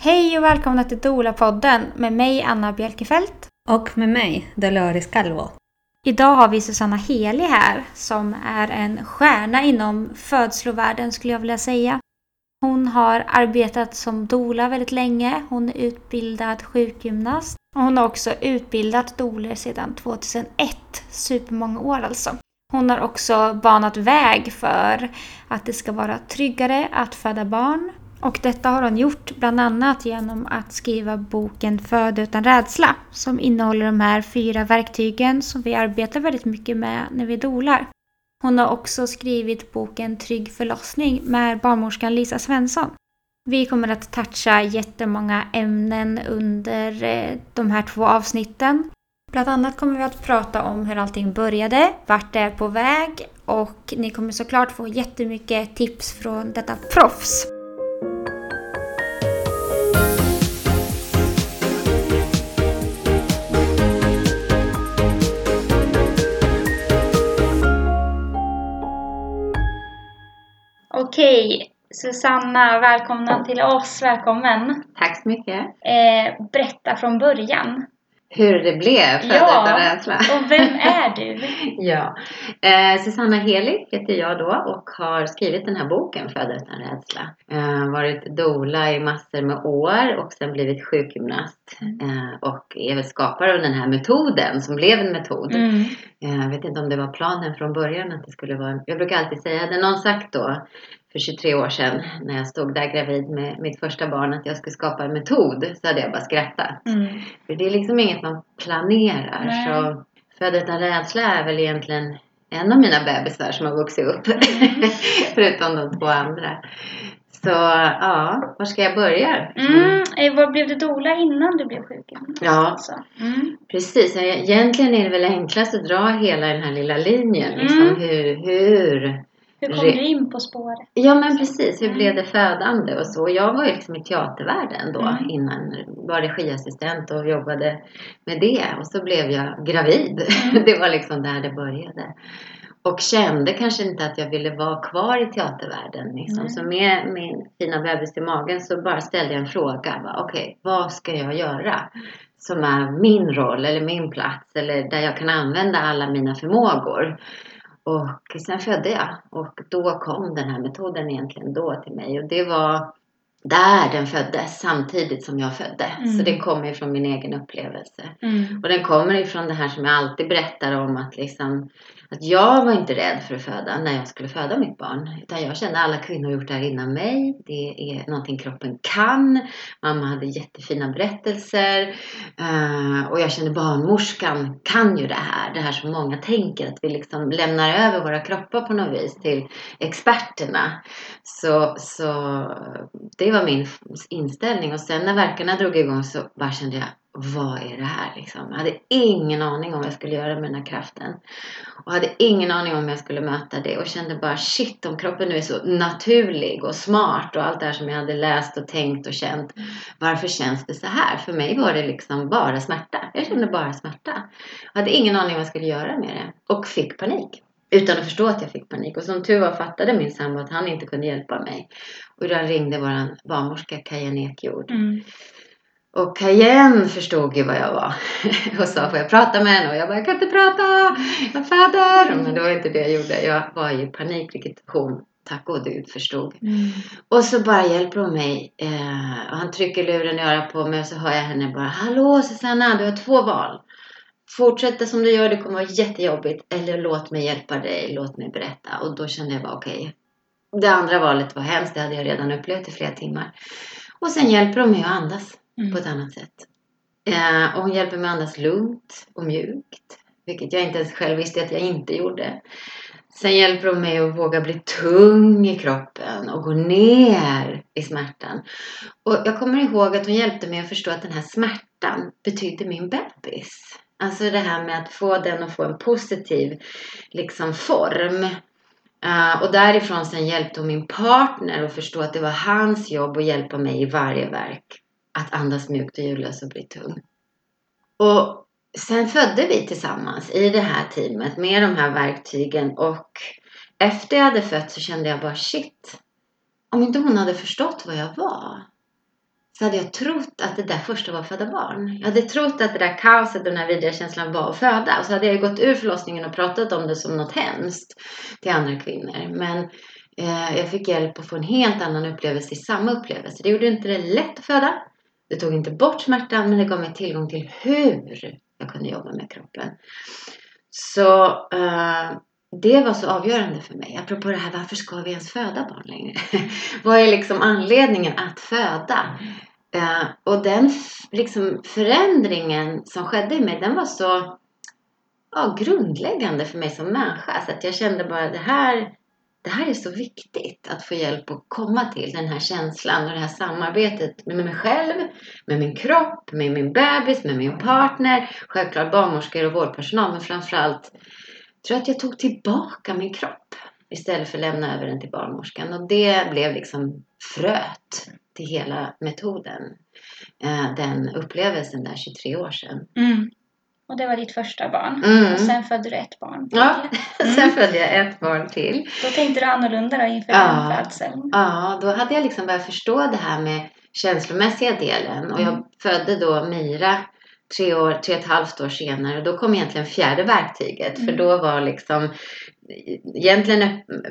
Hej och välkomna till Dola-podden med mig Anna Bjelkefelt. Och med mig, Dolores Calvo. Idag har vi Susanna Heli här som är en stjärna inom födslovärlden skulle jag vilja säga. Hon har arbetat som dola väldigt länge. Hon är utbildad sjukgymnast. Och hon har också utbildat doler sedan 2001. Supermånga år alltså. Hon har också banat väg för att det ska vara tryggare att föda barn. Och detta har hon gjort bland annat genom att skriva boken Föda utan rädsla som innehåller de här fyra verktygen som vi arbetar väldigt mycket med när vi dolar. Hon har också skrivit boken Trygg förlossning med barnmorskan Lisa Svensson. Vi kommer att toucha jättemånga ämnen under eh, de här två avsnitten. Bland annat kommer vi att prata om hur allting började, vart det är på väg och ni kommer såklart få jättemycket tips från detta proffs. Okej, Susanna, välkomna till oss. Välkommen. Tack så mycket. Eh, berätta från början. Hur det blev Föda Ja. utan rädsla. Och vem är du? ja. Eh, Susanna Heli heter jag då och har skrivit den här boken Föda utan rädsla. Eh, varit doula i massor med år och sen blivit sjukgymnast. Eh, och är väl skapare av den här metoden som blev en metod. Mm. Eh, Jag vet inte om det var planen från början att det skulle vara. Jag brukar alltid säga, hade någon sagt då för 23 år sedan när jag stod där gravid med mitt första barn att jag skulle skapa en metod så hade jag bara skrattat. Mm. För det är liksom inget man planerar. Nej. Så Föda utan rädsla är väl egentligen en av mina bebisar som har vuxit upp. Förutom de två andra. Så ja, var ska jag börja? Mm. Eh, Vad blev du dola innan du blev sjuk? Ja, Alltså. Mm. precis. Egentligen är det väl enklast att dra hela den här lilla linjen. Liksom, Mm. hur, hur Hur kom du in på spåret? Ja men precis, hur Mm. blev det födande och så. Jag var ju liksom i teatervärlden då Mm. innan. Var regiassistent och jobbade med det. Och så blev jag gravid. Mm. Det var liksom där det började. Och kände kanske inte att jag ville vara kvar i teatervärlden. Liksom. Nej. Så med min fina bebis i magen så bara ställde jag en fråga. Okej, vad ska jag göra? Som är min roll eller min plats. Eller där jag kan använda alla mina förmågor. Och sen födde jag och då kom den här metoden egentligen då till mig och det var där den föddes samtidigt som jag födde. Mm. Så den kommer ifrån min egen upplevelse. Mm. Och den kommer ifrån det här som jag alltid berättar om att liksom att jag var inte rädd för att föda när jag skulle föda mitt barn. Utan jag kände att alla kvinnor har gjort det här innan mig. Det är någonting kroppen kan. Mamma hade jättefina berättelser. Eh, och jag kände barnmorskan kan ju det här. Det här som många tänker. Att vi liksom lämnar över våra kroppar på något vis till experterna. Så, så det var min inställning. Och sen när verkarna drog igång så bara kände jag vad är det här liksom? Jag hade ingen aning om vad jag skulle göra med den här kraften. Och hade ingen aning om hur jag skulle möta det. Och kände bara shit om kroppen nu är så naturlig och smart och allt det här som jag hade läst och tänkt och känt. Varför känns det så här? För mig var det liksom bara smärta. Jag kände bara smärta. Jag hade ingen aning om vad jag skulle göra med det. Och fick panik. Utan att förstå att jag fick panik. Och som tur var fattade min sambo att han inte kunde hjälpa mig. Och då ringde vår barnmorska Kajan Ekjord. Mm. Och Cayenne förstod ju vad jag var och sa får jag prata med henne? Och jag bara jag kan inte prata, jag föder. Men det var inte det jag gjorde. Jag var i panik vilket hon tack och gud förstod. Mm. Och så bara hjälper hon mig. Eh, och han trycker luren i örat på mig och så hör jag henne bara Hallå Susanna, du har två val. Fortsätta som du gör, det kommer vara jättejobbigt. Eller låt mig hjälpa dig, låt mig berätta. Och då kände jag bara okej. Det andra valet var hemskt, det hade jag redan upplevt i flera timmar. Och sen hjälper hon mig att andas Mm. på ett annat sätt. Eh, och hon hjälper mig att andas lugnt och mjukt. Vilket jag inte ens själv visste att jag inte gjorde. Sen hjälper hon mig att våga bli tung i kroppen och gå ner i smärtan. Och jag kommer ihåg att hon hjälpte mig att förstå att den här smärtan betydde min bebis. Alltså det här med att få den att få en positiv liksom, form. Eh, och därifrån sen hjälpte hon min partner att förstå att det var hans jobb att hjälpa mig i varje verk. Att andas mjukt och ljudlöst och bli tung. Och sen födde vi tillsammans i det här teamet med de här verktygen och efter jag hade fött så kände jag bara shit. Om inte hon hade förstått vad jag var. så hade jag trott att det där första var att föda barn. Jag hade trott att det där kaoset och den här vidriga känslan var att föda. Och så hade jag gått ur förlossningen och pratat om det som något hemskt till andra kvinnor. Men eh, jag fick hjälp att få en helt annan upplevelse i samma upplevelse. Det gjorde inte det lätt att föda. Det tog inte bort smärtan men det gav mig tillgång till hur jag kunde jobba med kroppen. Så eh, det var så avgörande för mig. Apropå det här, varför ska vi ens föda barn längre? Vad är liksom anledningen att föda? Eh, och den liksom förändringen som skedde i mig, den var så ja, grundläggande för mig som människa. Så att jag kände bara det här, det här är så viktigt att få hjälp att komma till den här känslan och det här samarbetet med mig själv, med min kropp, med min bebis, med min partner, självklart barnmorskor och vårdpersonal, men framförallt tror jag att jag tog tillbaka min kropp istället för att lämna över den till barnmorskan. Och det blev liksom fröet till hela metoden. Eh, den upplevelsen där 23 år sedan. Mm. Och det var ditt första barn. Mm. Och sen födde du ett barn till. Ja, sen födde jag ett barn till. Då tänkte du annorlunda då inför Ja. den födseln. Ja, då hade jag liksom börjat förstå det här med känslomässiga delen. Och jag Mm. födde då Mira tre, år, tre och ett halvt år senare. Och då kom egentligen fjärde verktyget. För Mm. då var liksom Egentligen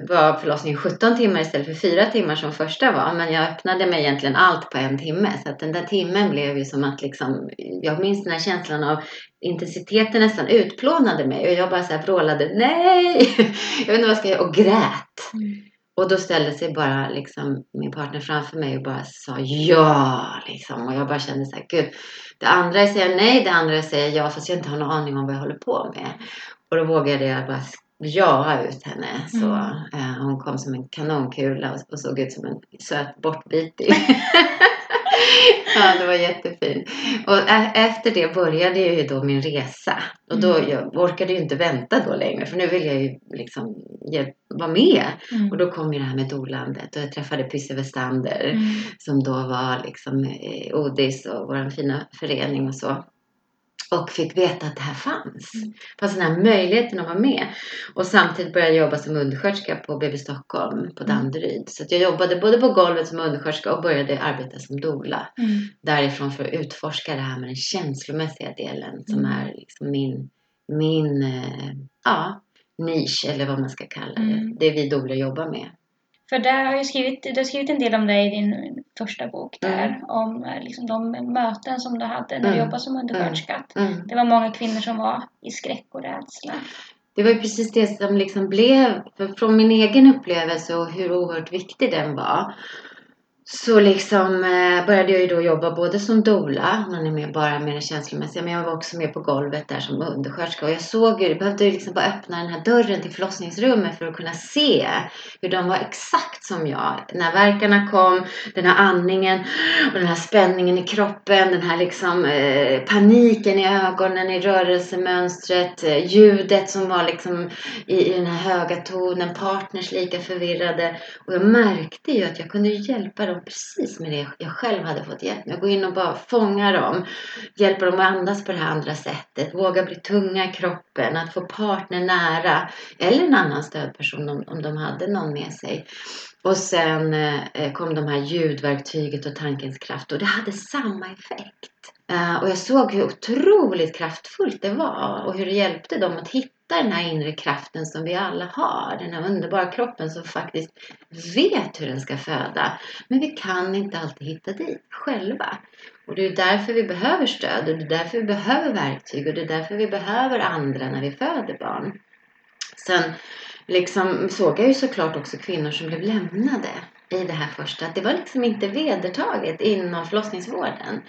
var förlossningen 17 timmar istället för 4 timmar som första var. Men jag öppnade mig egentligen allt på en timme. Så att den där timmen blev ju som att liksom, jag minns den här känslan av intensiteten nästan utplånade mig. Och jag bara så här vrålade nej! Jag vet inte vad jag ska göra. Och grät. Mm. Och då ställde sig bara liksom min partner framför mig och bara sa ja. Liksom. Och jag bara kände så här, gud. Det andra säga nej, det andra säga ja fast jag inte har någon aning om vad jag håller på med. Och då vågade jag bara ja ut henne. Så Mm. eh, hon kom som en kanonkula och, och såg ut som en söt bortbitig. ja, det var jättefint. Och e- efter det började ju då min resa. Och då Mm. jag orkade ju inte vänta då längre för nu vill jag ju liksom vara med. Mm. Och då kom ju det här med dolandet och jag träffade Pysse Westander Mm. som då var liksom eh, Odis och vår fina förening och så. Och fick veta att det här fanns. Mm. Fanns den här möjligheten att vara med. Och samtidigt började jag jobba som undersköterska på BB Stockholm på Mm. Danderyd. Så jag jobbade både på golvet som undersköterska och började arbeta som doula. Mm. Därifrån för att utforska det här med den känslomässiga delen som Mm. är liksom min, min eh, ja, nisch eller vad man ska kalla det. Mm. Det vi doulor jobbar med. För där har ju skrivit, du har skrivit en del om det i din första bok där. Mm. Om eh, liksom de möten som du hade när du Mm. jobbade som undersköterska. Mm. Det var många kvinnor som var i skräck och rädsla. Det var ju precis det som liksom blev, från min egen upplevelse och hur oerhört viktig den var. Så liksom eh, började jag ju då jobba både som doula, man är med bara med det känslomässiga, men jag var också med på golvet där som undersköterska. Och jag såg ju, jag behövde ju liksom bara öppna den här dörren till förlossningsrummet för att kunna se hur de var exakt som jag. När verkarna kom, den här andningen och den här spänningen i kroppen, den här liksom eh, paniken i ögonen, i rörelsemönstret, eh, ljudet som var liksom i, i den här höga tonen, partners lika förvirrade. Och jag märkte ju att jag kunde hjälpa dem precis med det jag själv hade fått hjälp med. Gå in och bara fånga dem, hjälpa dem att andas på det här andra sättet, våga bli tunga i kroppen, att få partner nära eller en annan stödperson om, om de hade någon med sig. Och sen eh, kom de här ljudverktyget och tankens kraft och det hade samma effekt. Uh, och jag såg hur otroligt kraftfullt det var och hur det hjälpte dem att hitta den här inre kraften som vi alla har. Den här underbara kroppen som faktiskt vet hur den ska föda. Men vi kan inte alltid hitta dit själva. Och det är därför vi behöver stöd och det är därför vi behöver verktyg och det är därför vi behöver andra när vi föder barn. Sen liksom såg jag ju såklart också kvinnor som blev lämnade i det här första. Att det var liksom inte vedertaget inom förlossningsvården.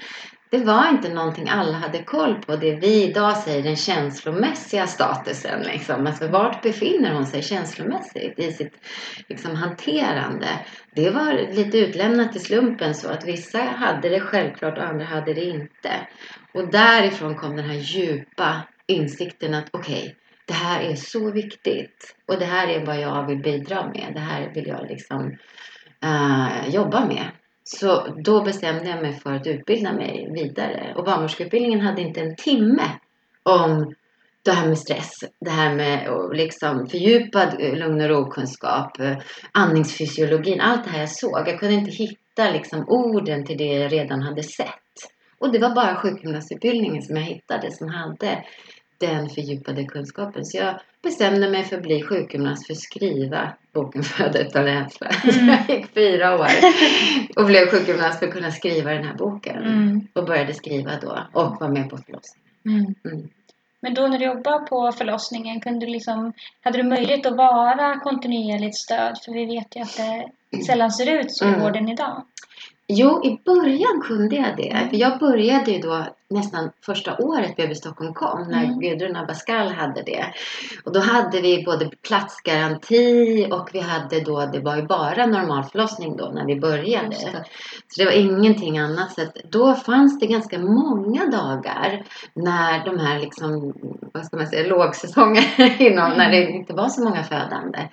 Det var inte någonting alla hade koll på. Det vi idag säger den känslomässiga statusen. Liksom. Alltså, vart befinner hon sig känslomässigt i sitt liksom, hanterande? Det var lite utlämnat till slumpen så att vissa hade det självklart och andra hade det inte. Och därifrån kom den här djupa insikten att okej, okay, det här är så viktigt och det här är vad jag vill bidra med. Det här vill jag liksom uh, jobba med. Så då bestämde jag mig för att utbilda mig vidare. Och barnmorskeutbildningen hade inte en timme om det här med stress, det här med liksom fördjupad eh, lugn och ro-kunskap, eh, andningsfysiologin, allt det här jag såg. Jag kunde inte hitta hitta liksom orden till det jag redan hade sett. Och det var bara sjukgymnastutbildningen som jag hittade som hade den fördjupade kunskapen. Så jag bestämde mig för att bli sjukgymnast för att skriva boken Föda utan rädsla. Mm. jag gick fyra år och blev sjukgymnast för att kunna skriva den här boken. Mm. Och började skriva då och var med på förlossningen. Mm. Mm. Men då när du jobbade på förlossningen, kunde du liksom, hade du möjlighet att vara kontinuerligt stöd? För vi vet ju att det sällan ser ut så i Mm. vården idag. Jo, i början kunde jag det. Mm. För jag började ju då nästan första året BB Stockholm kom, när Mm. Gudrun Abascal hade det. Och då hade vi både platsgaranti och vi hade då, det var ju bara normalförlossning då när vi började. Det. Så det var ingenting annat. Så att då fanns det ganska många dagar när de här liksom, vad ska man säga, lågsäsonger inom, Mm. när det inte var så många födande.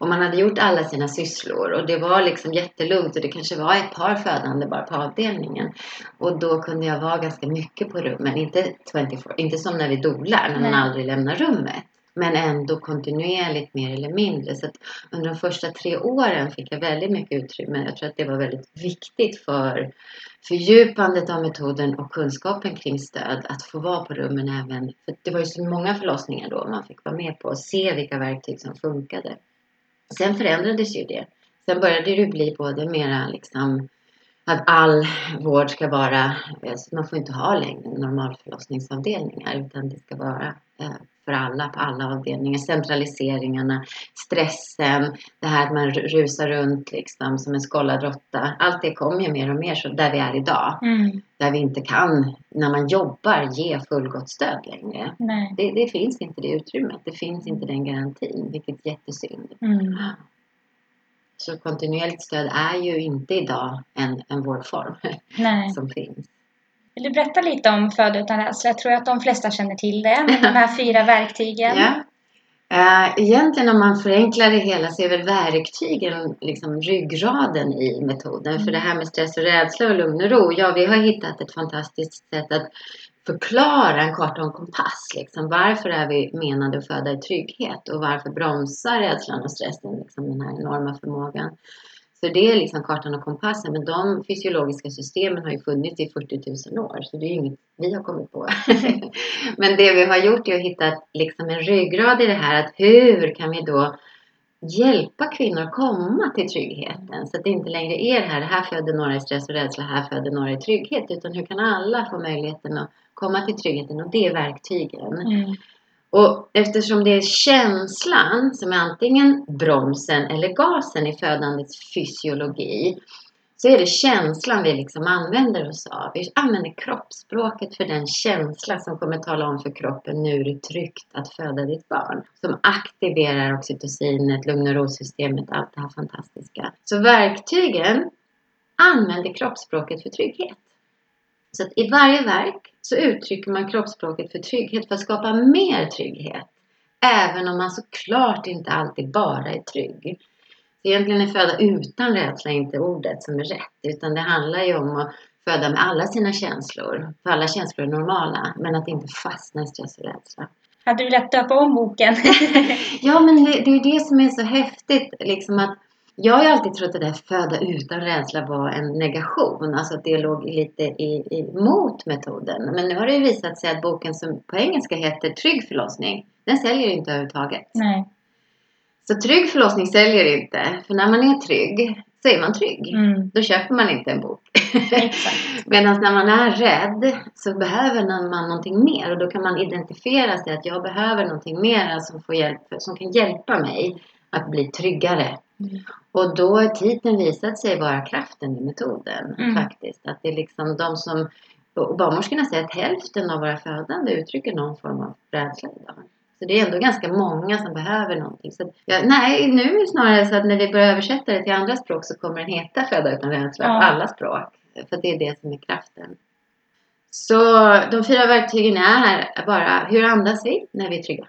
Och man hade gjort alla sina sysslor och det var liksom jättelugnt och det kanske var ett par födande bara på avdelningen. Och då kunde jag vara ganska mycket på rummen, inte 24, inte som när vi dolar, när man aldrig lämnar rummet. Men ändå kontinuerligt mer eller mindre. Så under de första tre åren fick jag väldigt mycket utrymme. Jag tror att det var väldigt viktigt för fördjupandet av metoden och kunskapen kring stöd att få vara på rummen även. För det var ju så många förlossningar då man fick vara med på och se vilka verktyg som funkade. Sen förändrades ju det. Sen började det bli både mera liksom att all vård ska vara, alltså man får inte ha längre normalförlossningsavdelningar utan det ska vara eh, för alla på alla avdelningar. Centraliseringarna, stressen, det här att man rusar runt liksom som en skållad råtta. Allt det kommer ju mer och mer så där vi är idag. Mm. Där vi inte kan, när man jobbar, ge fullgott stöd längre. Det, det finns inte det utrymmet. Det finns inte den garantin, vilket är jättesynd. Mm. Så kontinuerligt stöd är ju inte idag en, en vårdform Nej. som finns. Vill du berätta lite om Föda utan rädsla? Jag tror att de flesta känner till det, med de här fyra verktygen. Ja. Eh, egentligen om man förenklar det hela så är väl verktygen liksom ryggraden i metoden. Mm. För det här med stress och rädsla och lugn och ro, ja vi har hittat ett fantastiskt sätt att förklara en karta och en kompass. Liksom. Varför är vi menade att föda i trygghet och varför bromsar rädslan och stressen liksom, den här enorma förmågan. Så det är liksom kartan och kompassen. Men de fysiologiska systemen har ju funnits i 40 000 år. Så det är ju inget vi har kommit på. Men det vi har gjort är att hitta liksom en ryggrad i det här. Att hur kan vi då hjälpa kvinnor att komma till tryggheten? Så att det inte längre är det här. Här föder några i stress och rädsla. Här föder några i trygghet. Utan hur kan alla få möjligheten att komma till tryggheten? Och det är verktygen. Mm. Och eftersom det är känslan som är antingen bromsen eller gasen i födandets fysiologi så är det känslan vi liksom använder oss av. Vi använder kroppsspråket för den känsla som kommer tala om för kroppen nu är det tryggt att föda ditt barn. Som aktiverar oxytocinet, lugn och ro-systemet, allt det här fantastiska. Så verktygen använder kroppsspråket för trygghet. Så att i varje verk så uttrycker man kroppsspråket för trygghet för att skapa mer trygghet. Även om man såklart inte alltid bara är trygg. Så egentligen är föda utan rädsla inte ordet som är rätt. Utan det handlar ju om att föda med alla sina känslor. För alla känslor är normala. Men att inte fastna i stress och rädsla. Hade du lätt döpa om boken? Ja, men det, det är det som är så häftigt. Liksom att jag har ju alltid trott att det där föda utan rädsla var en negation. Alltså att det låg lite i, i, mot metoden. Men nu har det ju visat sig att boken som på engelska heter Trygg förlossning. Den säljer inte överhuvudtaget. Nej. Så trygg förlossning säljer inte. För när man är trygg så är man trygg. Mm. Då köper man inte en bok. Medan när man är rädd så behöver man någonting mer och då kan man identifiera sig att jag behöver någonting mer som, får hjälp, som kan hjälpa mig att bli tryggare. Mm. Och då har titeln visat sig vara kraften i metoden Mm. faktiskt. Att det är liksom de som, och barnmorskorna säger att hälften av våra födande uttrycker någon form av rädsla idag. Så det är ändå ganska många som behöver någonting. Så att, ja, nej, nu är det snarare så att när vi börjar översätta det till andra språk så kommer den heta Föda utan rädsla på Ja. alla språk. För det är det som är kraften. Så de fyra verktygen är bara, hur andas vi när vi är trygga?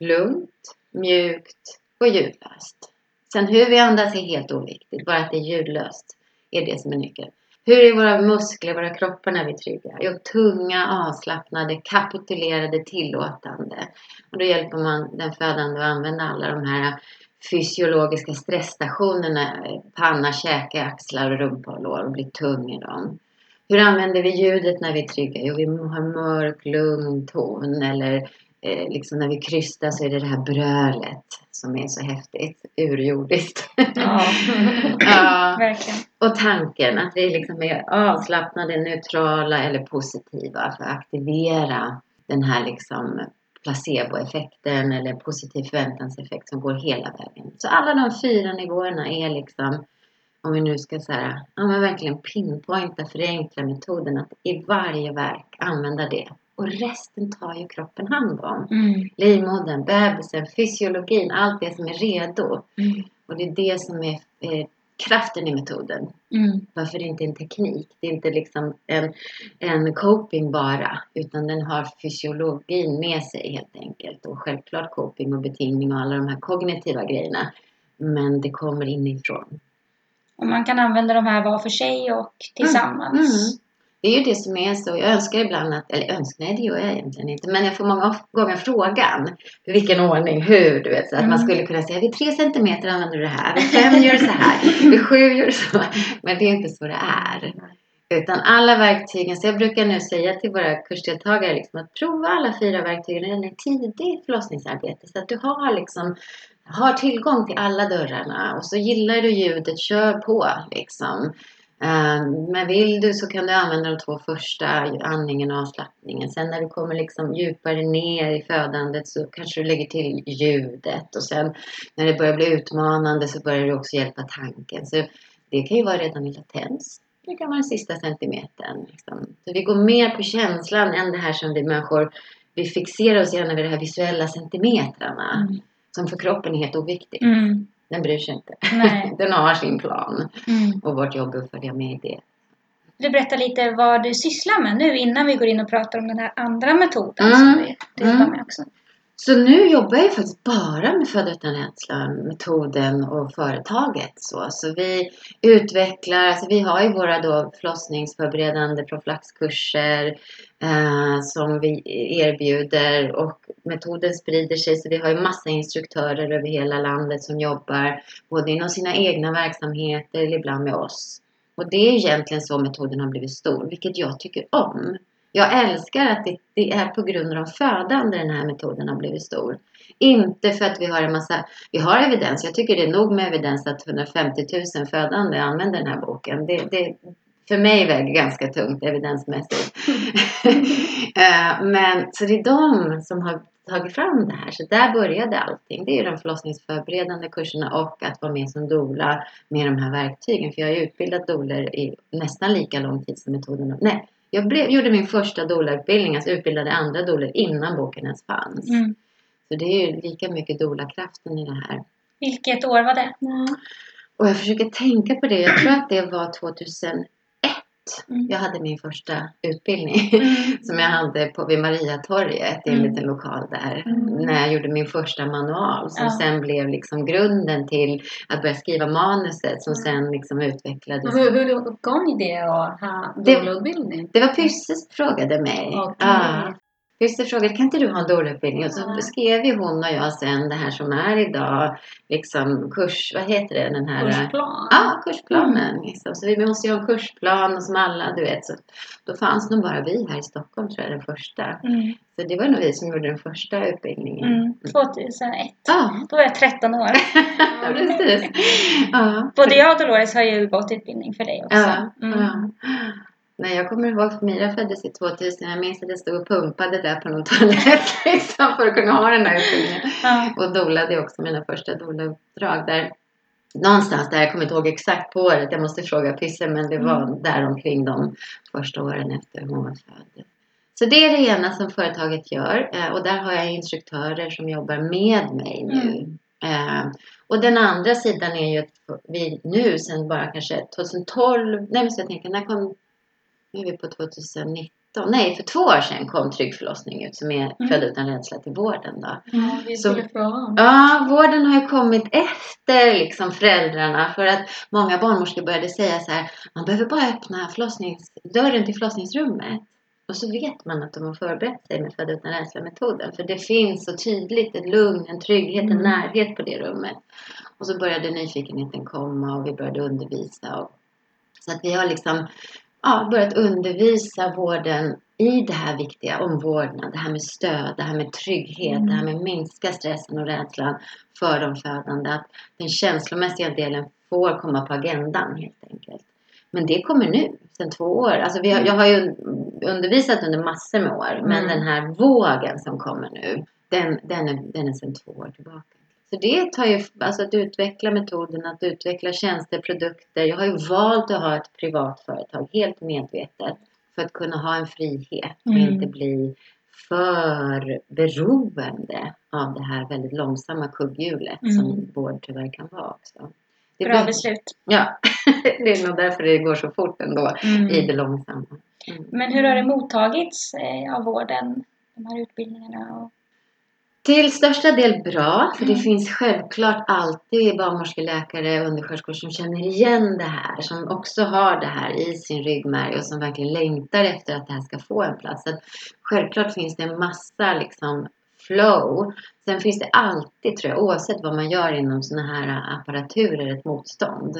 Lugnt, mjukt och ljudlöst. Sen hur vi andas är helt oviktigt, bara att det är ljudlöst är det som är nyckeln. Hur är våra muskler, våra kroppar när vi är trygga? Jo, tunga, avslappnade, kapitulerade, tillåtande. Och då hjälper man den födande att använda alla de här fysiologiska stressstationerna, panna, käke, axlar, och rumpa och lår och blir tung i dem. Hur använder vi ljudet när vi är trygga? Jo, vi har mörk, lugn ton eller eh, liksom när vi krystar så är det det här brölet som är så häftigt, urjordiskt. Ja, ja. verkligen. Och tanken att vi liksom är avslappnade, neutrala eller positiva för att aktivera den här liksom placeboeffekten eller positiv förväntanseffekt som går hela vägen. Så alla de fyra nivåerna är liksom, om vi nu ska säga, ja men verkligen pinpointa, förenkla metoden att i varje verk använda det. Och resten tar ju kroppen hand om. Mm. Livmodern, bebisen, fysiologin, allt det som är redo. Mm. Och det är det som är eh, kraften i metoden. Mm. Varför det inte är en teknik? Det är inte liksom en, en coping bara, utan den har fysiologin med sig helt enkelt. Och självklart coping och betingning och alla de här kognitiva grejerna. Men det kommer inifrån. Och man kan använda de här var för sig och tillsammans. Mm. Det är ju det som är så. Jag önskar ibland att, eller önskar, nej det gör jag egentligen inte. Men jag får många gånger frågan. Vilken ordning, hur, du vet. Så att Mm. man skulle kunna säga vid tre centimeter använder du det här. Vid fem gör du så här. Vid sju gör du så. Men det är inte så det är. Utan alla verktygen, så jag brukar nu säga till våra kursdeltagare liksom att prova alla fyra verktygen redan i tidigt förlossningsarbete. Så att du har liksom har tillgång till alla dörrarna och så gillar du ljudet, kör på liksom. Um, men vill du så kan du använda de två första, andningen och avslappningen. Sen när du kommer liksom djupare ner i födandet så kanske du lägger till ljudet. Och sen när det börjar bli utmanande så börjar du också hjälpa tanken. Så det kan ju vara redan i latens. Det kan vara den sista centimetern. Liksom. Så vi går mer på känslan än det här som vi människor, vi fixerar oss gärna vid de här visuella centimetrarna. Mm. Som för kroppen är helt oviktigt. Mm. Den bryr sig inte. Nej. Den har sin plan. Mm. Och vårt jobb är att följa med i det. Du berättar lite vad du sysslar med nu innan vi går in och pratar om den här andra metoden Mm. som vi jobbar Mm. med också. Så nu jobbar jag faktiskt bara med Född utan rädsla, metoden och företaget. Så, så vi utvecklar, alltså vi har ju våra då förlossningsförberedande profylaxkurser eh, som vi erbjuder och metoden sprider sig så vi har ju massa instruktörer över hela landet som jobbar både inom sina egna verksamheter eller ibland med oss. Och det är egentligen så metoden har blivit stor, vilket jag tycker om. Jag älskar att det, det är på grund av de födande den här metoden har blivit stor. Inte för att vi har en massa, vi har evidens, jag tycker det är nog med evidens att 150 000 födande använder den här boken. Det, det, för mig väger ganska tungt evidensmässigt. Eh, Men så det är de som har tagit fram det här. Så där började allting. Det är ju de förlossningsförberedande kurserna och att vara med som doula med de här verktygen. För jag har ju utbildat doulor i nästan lika lång tid som metoden. Nej, jag blev, gjorde min första doula-utbildning, alltså utbildade andra doulor innan boken ens fanns. Mm. Så det är ju lika mycket doula-kraften i det här. Vilket år var det? Och jag försöker tänka på det. Jag tror att det var 2001. Mm. Jag hade min första utbildning. Mm. som jag hade på, vid Mariatorget i en Mm. liten lokal där. Mm. När jag gjorde min första manual som Ja. sen blev liksom grunden till att börja skriva manuset som sen liksom utvecklades. Hur, hur uppkom det att ha Det- doula-utbildning? Det var Pysse som frågade mig. Okej. Ja. Pysse frågade, kan inte du ha en doula-utbildning? Och så beskrev ju hon och jag sen det här som är idag, liksom kurs, vad heter det, den här Kursplan? Ja, kursplanen. Liksom. Så vi måste ju ha en kursplan och som alla, du vet. Så då fanns nog bara vi här i Stockholm, tror jag, den första. Mm. Så det var nog vi som gjorde den första utbildningen. Mm. 2001. Ja, Då var jag 13 år. ja, precis. Ja. Både jag och Dolores har ju gått utbildning för dig också. Ja, Mm. ja. Nej, jag kommer ihåg att Mira föddes i 2000. Jag minns att jag stod och pumpade där på någon toalett liksom, för att kunna ha den här utbildningen. Och dolade också mina första doula-uppdrag där. Någonstans där, jag kommer inte ihåg exakt på året, jag måste fråga Pisse, men det var Mm. där omkring de första åren efter hon var född. Så det är det ena som företaget gör och där har jag instruktörer som jobbar med mig nu. Eh, och den andra sidan är ju att vi nu sen bara kanske 2012, nej men så jag tänker, när kom, är vi på 2019, nej för två år sedan kom Trygg förlossning ut som är Mm. Född utan rädsla till vården då. Ja, vi Så-. Ja, vården har ju kommit efter liksom föräldrarna för att många barnmorskor började säga så här, man behöver bara öppna dörren till förlossningsrummet. Och så vet man att de har förberett sig med Föda utan rädsla-metoden. För det finns så tydligt ett lugn, en trygghet, en Mm. närhet på det rummet. Och så började nyfikenheten komma och vi började undervisa. Och, så att vi har liksom ja, börjat undervisa vården i det här viktiga, omvårdnad, det här med stöd, det här med trygghet, Mm. det här med minska stressen och rädslan för de födande. Att den känslomässiga delen får komma på agendan helt enkelt. Men det kommer nu, sedan två år. Alltså har, jag har ju undervisat under massor med år, men Mm. den här vågen som kommer nu, den, den, är, den är sedan två år tillbaka. Så det tar ju, alltså att utveckla metoden, att utveckla tjänster, produkter. Jag har ju valt att ha ett privat företag helt medvetet för att kunna ha en frihet och Mm. inte bli för beroende av det här väldigt långsamma kugghjulet Mm. som vård tyvärr kan vara också. Det Bra beslut. Ja, det är nog därför det går så fort ändå Mm. i det långsamma. Mm. Men hur har det mottagits eh, av vården, de här utbildningarna? Och... Till största del bra, för det Mm. finns självklart alltid barnmorskor, läkare, undersköterskor som känner igen det här, som också har det här i sin ryggmärg och som verkligen längtar efter att det här ska få en plats. Så självklart finns det en massa liksom flow. Sen finns det alltid, tror jag, oavsett vad man gör inom sådana här apparaturer, ett motstånd.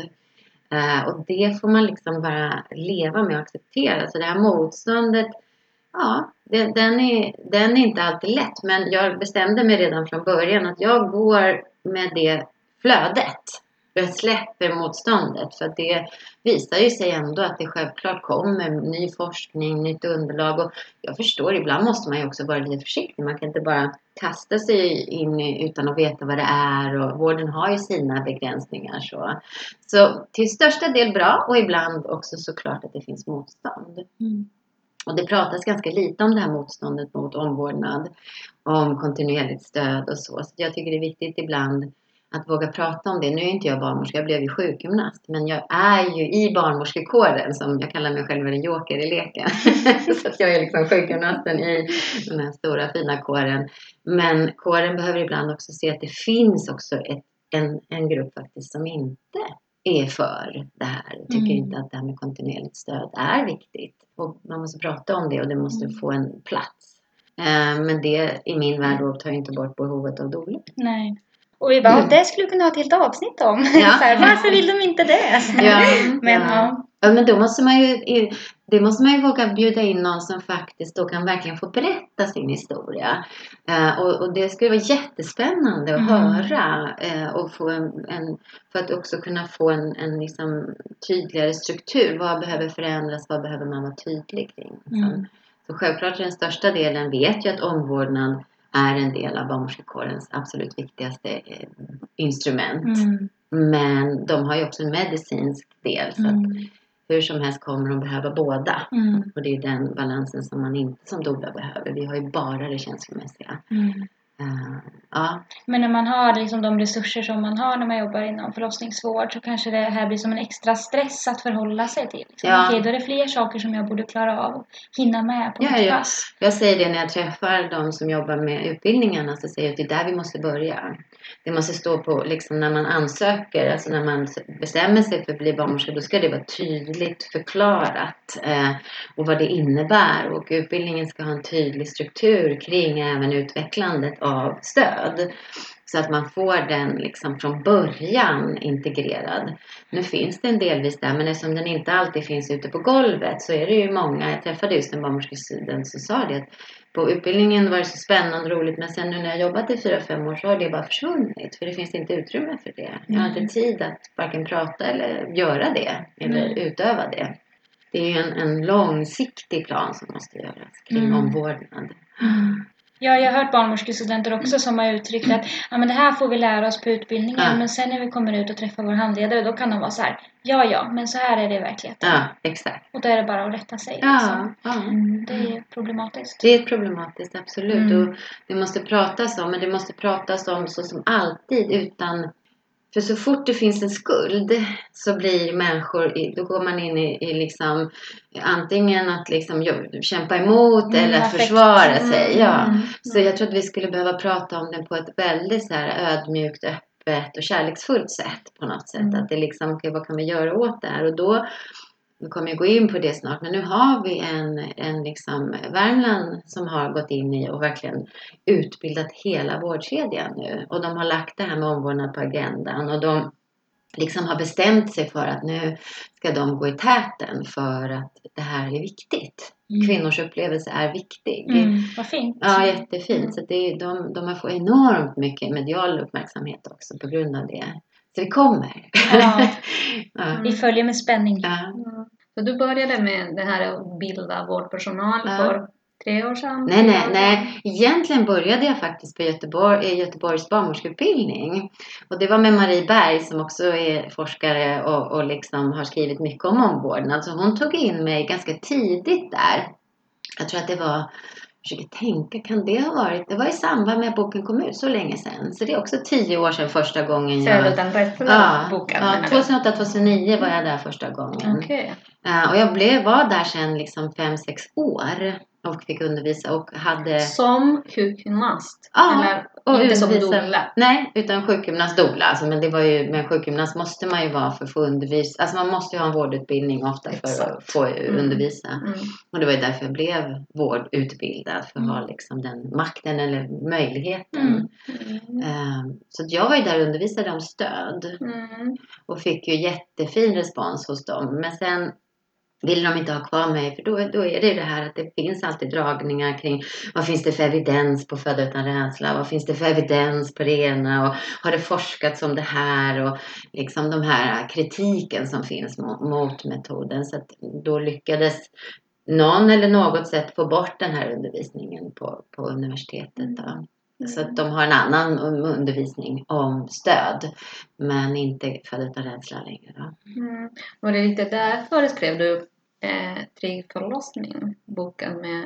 Eh, och det får man liksom bara leva med och acceptera. Så det här motståndet, ja, det, den, är, den är inte alltid lätt. Men jag bestämde mig redan från början att jag går med det flödet. Jag släpper motståndet. För det visar ju sig ändå att det självklart kommer ny forskning, nytt underlag. Och jag förstår, ibland måste man ju också vara lite försiktig. Man kan inte bara kasta sig in utan att veta vad det är. Och vården har ju sina begränsningar. Så, så till största del bra och ibland också såklart att det finns motstånd. Mm. Och det pratas ganska lite om det här motståndet mot omvårdnad, om kontinuerligt stöd och så. Så jag tycker det är viktigt ibland att våga prata om det. Nu är inte jag barnmorska, jag blev ju sjukgymnast. Men jag är ju i barnmorskekåren, som jag kallar mig själv en joker i leken. så att jag är liksom sjukgymnasten i den här stora fina kåren. Men kåren behöver ibland också se att det finns också ett, en, en grupp faktiskt som inte är för det här. Tycker Mm. inte att det här med kontinuerligt stöd är viktigt. Och man måste prata om det och det måste Mm. få en plats. Eh, Men det i min värld då tar ju inte bort behovet av doula. Nej. Och vi bara, Mm. det skulle vi kunna ha ett helt avsnitt om. Ja. så här, varför vill de inte det? Men ja. Ja, men då måste man ju, det måste man ju våga bjuda in någon som faktiskt då kan verkligen få berätta sin historia. Eh, och, och det skulle vara jättespännande att Mm. höra eh, och få en, en, för att också kunna få en, en liksom tydligare struktur. Vad behöver förändras? Vad behöver man vara tydlig kring? Mm. Så självklart den största delen vet ju att omvårdnad är en del av barnmorskekårens absolut viktigaste eh, instrument. Mm. Men de har ju också en medicinsk del. Så att Mm. Hur som helst kommer de behöva båda. Mm. Och det är den balansen som man inte som doula behöver. Vi har ju bara det känslomässiga. Mm. Eh, ja, Men när man har liksom de resurser som man har när man jobbar inom förlossningsvård så kanske det här blir som en extra stress att förhålla sig till. Liksom, Ja. Okej, då är det fler saker som jag borde klara av och hinna med på Ja, mitt ja. pass. jag säger det när jag träffar de som jobbar med utbildningarna. Så säger jag att det är där vi måste börja. Det måste stå på, liksom när man ansöker, alltså när man bestämmer sig för att bli barnmorska. Då ska det vara tydligt förklarat. Eh, och vad det innebär. Och utbildningen ska ha en tydlig struktur kring även utvecklandet av stöd. Så att man får den liksom från början integrerad. Nu finns den delvis där men eftersom den inte alltid finns ute på golvet så är det ju många. Jag träffade just en barnmorskestudent som sa det att på utbildningen var det så spännande och roligt men sen nu när jag jobbat i fyra fem år så har det bara försvunnit för det finns inte utrymme för det. Jag har inte tid att varken prata eller göra det eller Mm. utöva det. Det är en, en långsiktig plan som måste göras kring Mm. omvårdnad. Ja, jag har hört barnmorskestudenter också som har uttryckt att ja, men det här får vi lära oss på utbildningen Ja. men sen när vi kommer ut och träffar vår handledare då kan de vara så här ja, ja, men så här är det i verkligheten. Ja, exakt. Och då är det bara att rätta sig. Ja, Liksom. ja. Mm, det är problematiskt. Det är problematiskt, absolut. Mm. Och det måste pratas om, men det måste pratas om så som alltid utan... För så fort det finns en skuld så blir människor, då går man in i, i liksom antingen att liksom kämpa emot Mm, eller att försvara sig. Mm, Ja. mm, Så jag tror att vi skulle behöva prata om det på ett väldigt så här ödmjukt, öppet och kärleksfullt sätt på något sätt. Att det liksom, okej, vad kan vi göra åt det här? Och då vi kommer ju gå in på det snart, men nu har vi en, en liksom Värmland som har gått in i och verkligen utbildat hela vårdkedjan nu. Och de har lagt det här med omvårdnad på agendan och de liksom har bestämt sig för att nu ska de gå i täten för att det här är viktigt. Mm. Kvinnors upplevelse är viktig. Mm, vad fint. Ja, jättefint. Så det, de, de har fått enormt mycket medial uppmärksamhet också på grund av det. Så det kommer. Ja. ja. Vi följer med spänning. Ja. Så du började med det här att bilda vårdpersonal Ja. för tre år sedan? Nej, nej, nej. Egentligen började jag faktiskt på Göteborg, i Göteborgs barnmorskeutbildning. Och det var med Marie Berg som också är forskare och, och liksom har skrivit mycket om omvårdnad. Så hon tog in mig ganska tidigt där. Jag tror att det var, försöker tänka, kan det ha varit? Det var i samband med att boken kom ut, så länge sedan. Så det är också tio år sedan första gången jag... Född utan rädsla, Ja, boken ja menar du? 2008-2009 var jag där första gången. Okej. Eh, och jag blev, var där sedan liksom fem sex år och fick undervisa och hade Som sjukgymnast? Ja, Eller och inte som doula? Nej, utan sjukgymnast doula. Alltså, men det var ju, med sjukgymnast måste man ju vara för att få undervisa. Alltså man måste ju ha en vårdutbildning ofta för att få Mm. undervisa. Mm. Och det var ju därför jag blev vårdutbildad. För att Mm. ha liksom den makten eller möjligheten. Mm. Mm. Eh, Så jag var ju där och undervisade om stöd. Mm. Och fick ju jättefin respons hos dem. Men sen ville de inte ha kvar mig för då, då är det ju det här att det finns alltid dragningar kring vad finns det för evidens på Föda utan rädsla? Vad finns det för evidens på det ena? Och har det forskats om det här? Och liksom de här kritiken som finns mot, mot metoden. Så att då lyckades någon eller något sätt få bort den här undervisningen på, på universitetet. Då. Så att de har en annan undervisning om stöd. Men inte Föda utan rädsla längre. Då. Mm. Var det lite därför skrev du eh, Trygg förlossning, boken med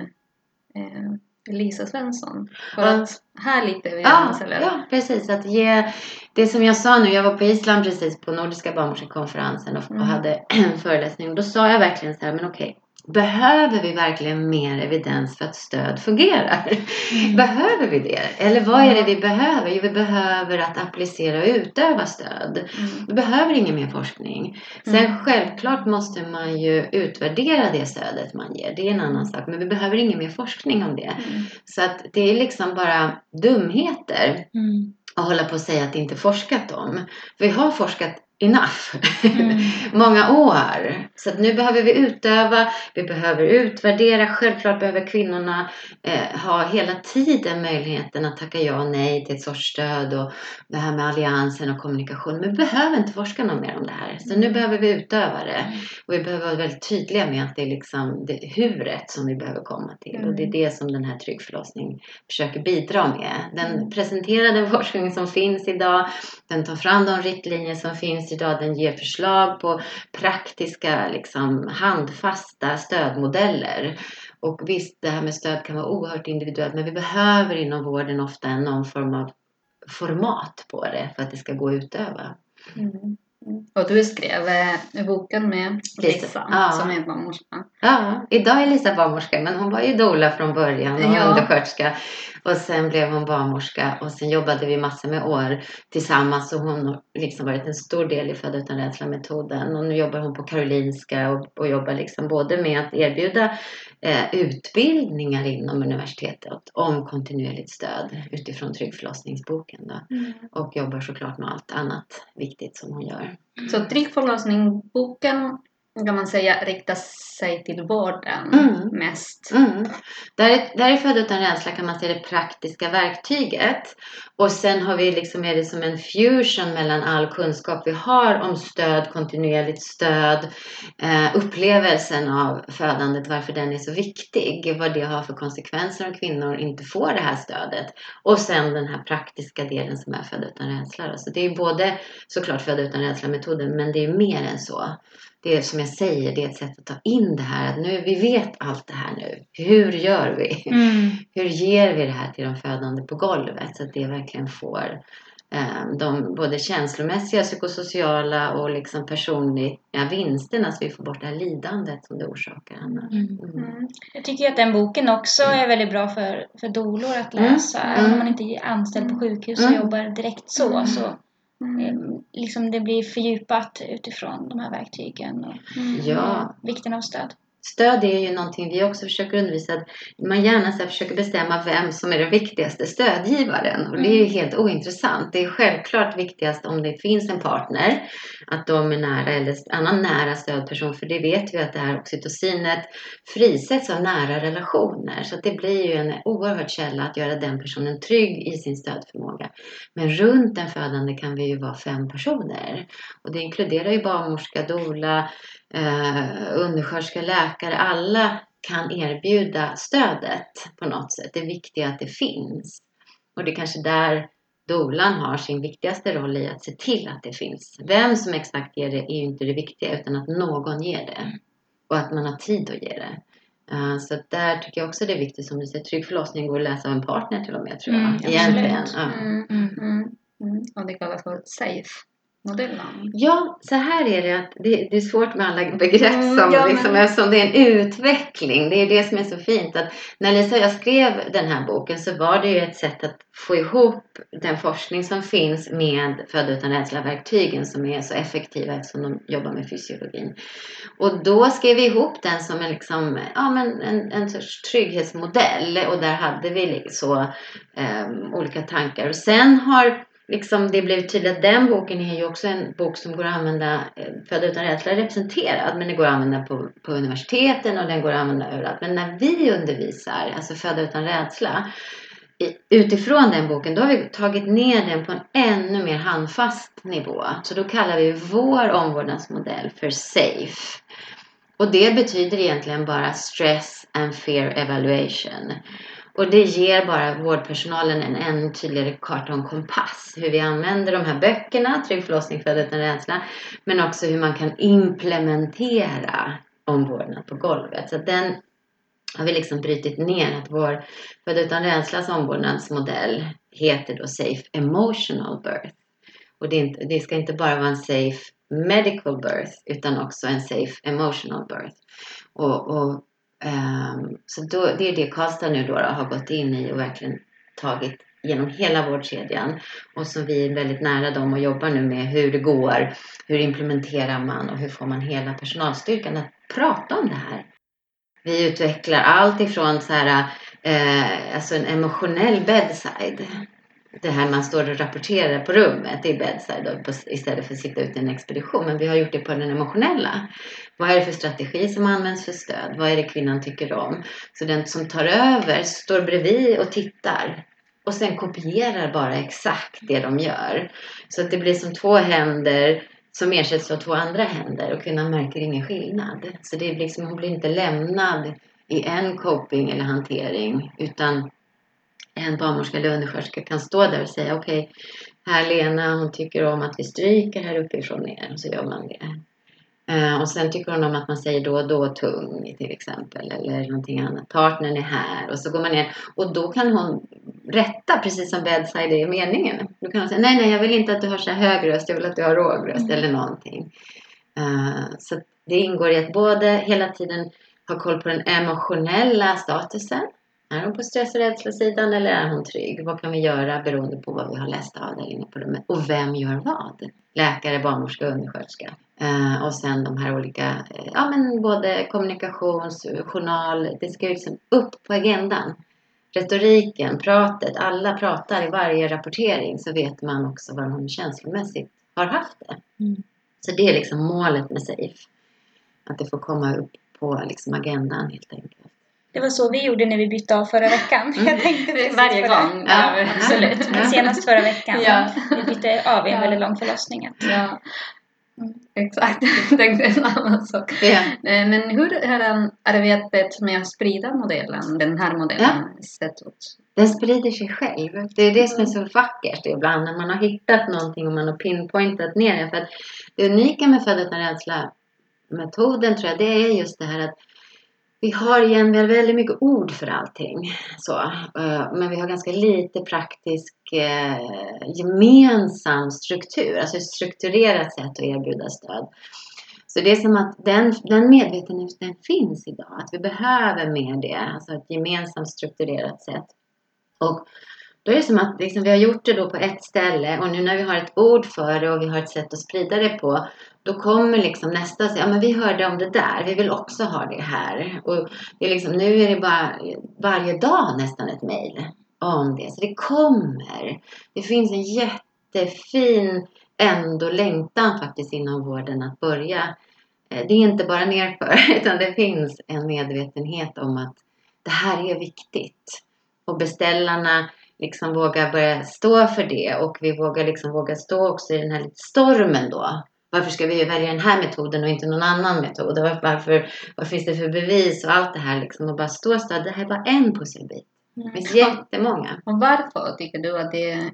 eh, Lisa Svensson? För Ja. att här lite vi Ja, eller? ja, precis. Att ge, det som jag sa nu, jag var på Island precis på Nordiska barnmorskekonferensen och, Mm. och hade en föreläsning. Och då sa jag verkligen så här, men okej. Behöver vi verkligen mer evidens för att stöd fungerar? Mm. Behöver vi det? Eller vad är det vi behöver? Jo, vi behöver att applicera och utöva stöd. Mm. Vi behöver ingen mer forskning. Sen Mm. självklart måste man ju utvärdera det stödet man ger. Det är en annan sak. Men vi behöver ingen mer forskning om det. Mm. Så att det är liksom bara dumheter Mm. att hålla på och säga att det inte forskat om. Vi har forskat enough. Mm. Många år. Så nu behöver vi utöva, vi behöver utvärdera. Självklart behöver kvinnorna eh, ha hela tiden möjligheten att tacka ja och nej till ett sorts stöd och det här med alliansen och kommunikation. Men vi behöver inte forska något mer om det här. Så nu behöver vi utöva det. Och vi behöver vara väldigt tydliga med att det är liksom det huret som vi behöver komma till. Och det är det som den här Trygg förlossning försöker bidra med. Den presenterar den forskning som finns idag. Den tar fram de riktlinjer som finns idag. Den ger förslag på praktiska, liksom, handfasta stödmodeller. Och visst, det här med stöd kan vara oerhört individuellt. Men vi behöver inom vården ofta någon form av format på det för att det ska gå att utöva. Mm. Och du skrev eh, boken med Lisa. Ja. som är barnmorska. Ja, idag är Lisa barnmorska men hon var ju doula från början och Ja. undersköterska. Och sen blev hon barnmorska och sen jobbade vi massor med år tillsammans och hon har liksom varit en stor del i Föda utan rädsla-metoden. Och nu jobbar hon på Karolinska och, och jobbar liksom både med att erbjuda utbildningar inom universitetet om kontinuerligt stöd utifrån tryggförlossningsboken då. Mm. Och jobbar såklart med allt annat viktigt som hon gör. Så Trygg förlossning, boken kan man säga riktar sig till vården Mm. mest. Mm. Där, är, där är Född utan rädsla kan man säga det praktiska verktyget. Och sen har vi liksom är det som en fusion mellan all kunskap vi har om stöd, kontinuerligt stöd, eh, upplevelsen av födandet, varför den är så viktig, vad det har för konsekvenser om kvinnor inte får det här stödet. Och sen den här praktiska delen som är Född utan rädsla. Så det är både såklart Född utan rädsla-metoden, men det är mer än så det är som jag säger, det är ett sätt att ta in det här. Att nu, vi vet allt det här nu. Hur gör vi? Mm. Hur ger vi det här till de födande på golvet? Så att det verkligen får eh, de både känslomässiga, psykosociala och liksom personliga vinsterna så vi får bort det här lidandet som det orsakar annars. Mm. Mm. Mm. Jag tycker att den boken också är väldigt bra för, för dolor att läsa. Mm. Även om Mm. man inte är anställd på sjukhus och Mm. jobbar direkt så, Mm. så Mm. eh, liksom det blir fördjupat utifrån de här verktygen och Mm. Ja. vikten av stöd. Stöd är ju någonting vi också försöker undervisa. Att man gärna så försöker bestämma vem som är den viktigaste stödgivaren. Och det är ju helt ointressant. Det är självklart viktigast om det finns en partner. Att de är nära eller annan nära stödperson. För det vet vi att det här oxytocinet frisätts av nära relationer. Så det blir ju en oerhörd källa att göra den personen trygg i sin stödförmåga. Men runt den födande kan vi ju vara fem personer. Och det inkluderar ju barnmorska, doula, eh, undersköterska, läkare, alla kan erbjuda stödet på något sätt. Det viktiga är att det finns. Och det är kanske där dolan har sin viktigaste roll i att se till att det finns. Vem som exakt ger det är ju inte det viktiga utan att någon ger det. Och att man har tid att ge det. Eh, Så där tycker jag också det är viktigt som du säger, trygg förlossning går att läsa av en partner till och med tror jag. Mm. Egentligen. Ja. Mm. Mm. Mm. Mm. Och det kallas för SAFE-modellen. Ja, så här är det att det, det är svårt med alla begrepp Mm, som, ja, men- liksom, eftersom det är en utveckling. Det är det som är så fint. Att när Lisa och jag skrev den här boken så var det ju ett sätt att få ihop den forskning som finns med Föda utan rädsla-verktygen som är så effektiva eftersom de jobbar med fysiologin. Och då skrev vi ihop den som en, liksom, ja, men en, en sorts trygghetsmodell och där hade vi så ehm, olika tankar. Och sen har liksom det blev tydligt att den boken är ju också en bok som går att använda, eh, Föda utan rädsla är representerad, men den går att använda på, på universiteten och den går att använda överallt. Men när vi undervisar, alltså Föda utan rädsla, utifrån den boken, då har vi tagit ner den på en ännu mer handfast nivå. Så då kallar vi vår omvårdnadsmodell för SAFE. Och det betyder egentligen bara Stress and Fear Evaluation. Och det ger bara vårdpersonalen en ännu tydligare karta och en kompass. Hur vi använder de här böckerna, Trygg förlossning, Föda utan rädsla. Men också hur man kan implementera omvårdnad på golvet. Så att den har vi liksom brutit ner att vår Född utan rädslas omvårdnadsmodell heter då Safe Emotional Birth. Och det, inte, det ska inte bara vara en safe medical birth utan också en safe emotional birth. Och, och, Ehm, så då, det är det Karlstad nu då, då har gått in i och verkligen tagit genom hela vårdkedjan och som vi är väldigt nära dem och jobbar nu med hur det går, hur implementerar man och hur får man hela personalstyrkan att prata om det här. Vi utvecklar allt ifrån så här, eh, alltså en emotionell bedside. Det här man står och rapporterar på rummet, i bedside då, på, istället för att sitta ute i en expedition. Men vi har gjort det på den emotionella. Vad är det för strategi som används för stöd? Vad är det kvinnan tycker om? Så den som tar över står bredvid och tittar. Och sen kopierar bara exakt det de gör. Så att det blir som två händer som ersätts av två andra händer och kvinnan märker ingen skillnad. Så det är liksom, hon blir inte lämnad i en coping eller hantering utan en barnmorska eller undersköterska kan stå där och säga okej, här Lena, hon tycker om att vi stryker här uppifrån ner och så gör man det. Eh, och sen tycker hon om att man säger då och då tung till exempel eller någonting annat. Partnern är här och så går man ner och då kan hon rätta precis som bedside är meningen. Då kan hon säga nej, nej, jag vill inte att du har så här hög röst, jag vill att du har låg röst eller någonting. Eh, så det ingår i att både hela tiden ha koll på den emotionella statusen. Är hon på stress och rädslasidan eller är hon trygg? Vad kan vi göra beroende på vad vi har läst av där inne på rummet? Och vem gör vad? Läkare, barnmorska, undersköterska. Eh, och sen de här olika, eh, ja men både kommunikations, journal, det ska ju liksom upp på agendan. Retoriken, pratet, alla pratar i varje rapportering så vet man också vad man känslomässigt har haft det. Mm. Så det är liksom målet med SAFE. Att det får komma upp på liksom agendan helt enkelt. Det var så vi gjorde när vi bytte av förra veckan. Mm. Jag tänkte precis Varje på det. gång. Ja, Absolut. Ja. Senast förra veckan. Ja. Vi bytte av i en Ja. väldigt lång förlossning. Ja. Mm. Exakt, jag tänkte samma sak. Ja. Eh, Men hur har arbetet med att sprida modellen, den här modellen, sett ut? Den sprider sig själv. Det är det som är så vackert ibland när man har hittat någonting och man har pinpointat ner det. För att det unika med Född utan rädsla-metoden tror jag det är just det här att vi har igen vi har väldigt mycket ord för allting. Så, eh, men vi har ganska lite praktisk eh, gemensam struktur, alltså ett strukturerat sätt att erbjuda stöd. Så det är som att den, den medvetenheten finns idag, att vi behöver mer det, alltså ett gemensamt strukturerat sätt. Och Då är det som att liksom, vi har gjort det då på ett ställe och nu när vi har ett ord för det och vi har ett sätt att sprida det på då kommer liksom nästa säga, ja men vi hörde om det där, vi vill också ha det här. Och det är liksom, nu är det bara varje dag nästan ett mejl om det. Så det kommer. Det finns en jättefin ändå längtan faktiskt inom vården att börja. Eh, det är inte bara nerför utan det finns en medvetenhet om att det här är viktigt. Och beställarna liksom vågar börja stå för det och vi vågar liksom våga stå också i den här stormen då. Varför ska vi välja den här metoden och inte någon annan metod? Varför, vad finns det för bevis och allt det här liksom och bara stå så Det här är bara en pusselbit. Det finns jättemånga. Och varför tycker du att det är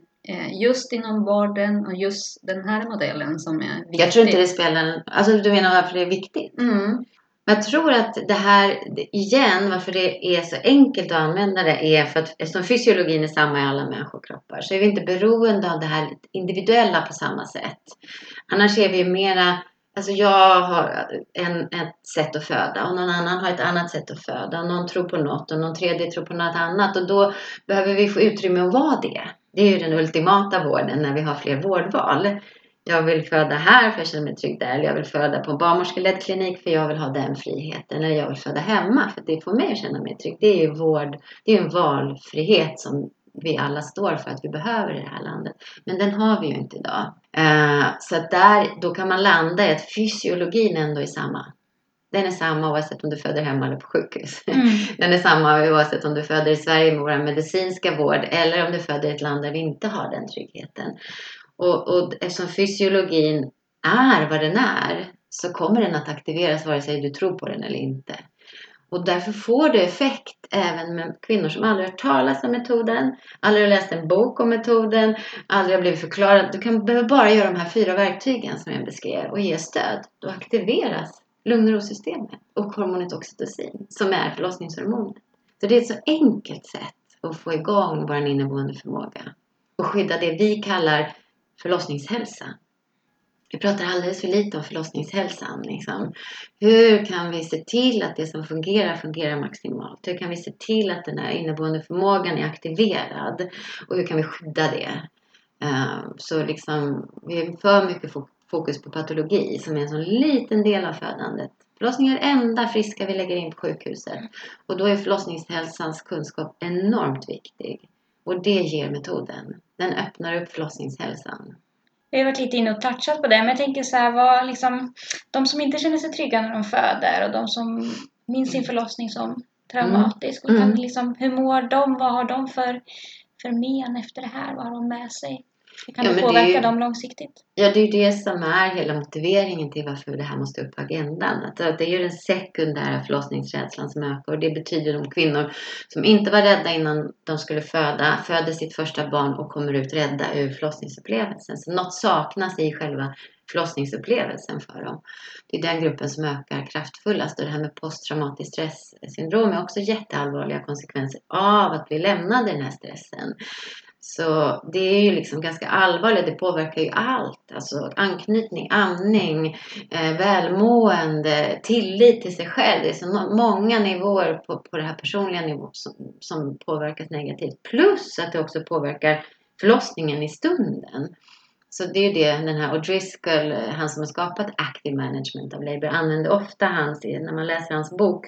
just inom vården och just den här modellen som är viktig? Jag tror inte det spelar... Alltså du menar varför det är viktigt? Mm. Men jag tror att det här, igen, varför det är så enkelt att använda det är för att eftersom fysiologin är samma i alla människokroppar så är vi inte beroende av det här individuella på samma sätt. Annars är vi mera, alltså jag har en, ett sätt att föda och någon annan har ett annat sätt att föda. Någon tror på något och någon tredje tror på något annat och då behöver vi få utrymme att vara det. Det är ju den ultimata vården när vi har fler vårdval jag vill föda här för jag känner mig trygg där. Eller jag vill föda på en barnmorskeledd klinik för jag vill ha den friheten. Eller jag vill föda hemma för det får mig att känna mig trygg. Det är ju vård, det är en valfrihet som vi alla står för att vi behöver i det här landet. Men den har vi ju inte idag. Uh, så där, då kan man landa i att fysiologin ändå är samma. Den är samma oavsett om du föder hemma eller på sjukhus. Mm. Den är samma oavsett om du föder i Sverige med vår medicinska vård eller om du föder i ett land där vi inte har den tryggheten. Och, och eftersom fysiologin är vad den är så kommer den att aktiveras vare sig du tror på den eller inte. Och därför får det effekt även med kvinnor som aldrig har talat om metoden, aldrig har läst en bok om metoden, aldrig har blivit förklarad. Du kan behöver bara göra de här fyra verktygen som jag beskrev och ge stöd. Då aktiveras lugn och ro-systemet och hormonet oxytocin som är förlossningshormonet. Så det är ett så enkelt sätt att få igång vår inneboende förmåga och skydda det vi kallar förlossningshälsa. Vi pratar alldeles för lite om förlossningshälsan. Liksom. Hur kan vi se till att det som fungerar fungerar maximalt? Hur kan vi se till att den här inneboende förmågan är aktiverad? Och hur kan vi skydda det? Ehm, så liksom, vi har för mycket fokus på patologi som är en sån liten del av födandet. Förlossning är det enda friska vi lägger in på sjukhuset. Och då är förlossningshälsans kunskap enormt viktig. Och det ger metoden. Den öppnar upp förlossningshälsan. Vi har varit lite inne och touchat på det, men jag tänker så här, vad liksom, de som inte känner sig trygga när de föder och de som minns sin förlossning som traumatisk, mm. kan liksom, hur mår de? Vad har de för, för men efter det här? Vad har de med sig? Kan ja, det påverka det ju, dem långsiktigt? Ja, det är ju det som är hela motiveringen till varför det här måste upp på agendan. Att det är ju den sekundära förlossningsrädslan som ökar och det betyder de kvinnor som inte var rädda innan de skulle föda, föder sitt första barn och kommer ut rädda ur förlossningsupplevelsen. Så något saknas i själva förlossningsupplevelsen för dem. Det är den gruppen som ökar kraftfullast och det här med posttraumatiskt stresssyndrom är också jätteallvarliga konsekvenser av att bli lämnade den här stressen. Så det är ju liksom ganska allvarligt. Det påverkar ju allt. Alltså anknytning, amning, eh, välmående, tillit till sig själv. Det är så många nivåer på, på det här personliga nivån som, som påverkas negativt. Plus att det också påverkar förlossningen i stunden. Så det är ju det den här O'Driscoll, eh, han som har skapat Active Management of Labour, använder ofta hans, när man läser hans bok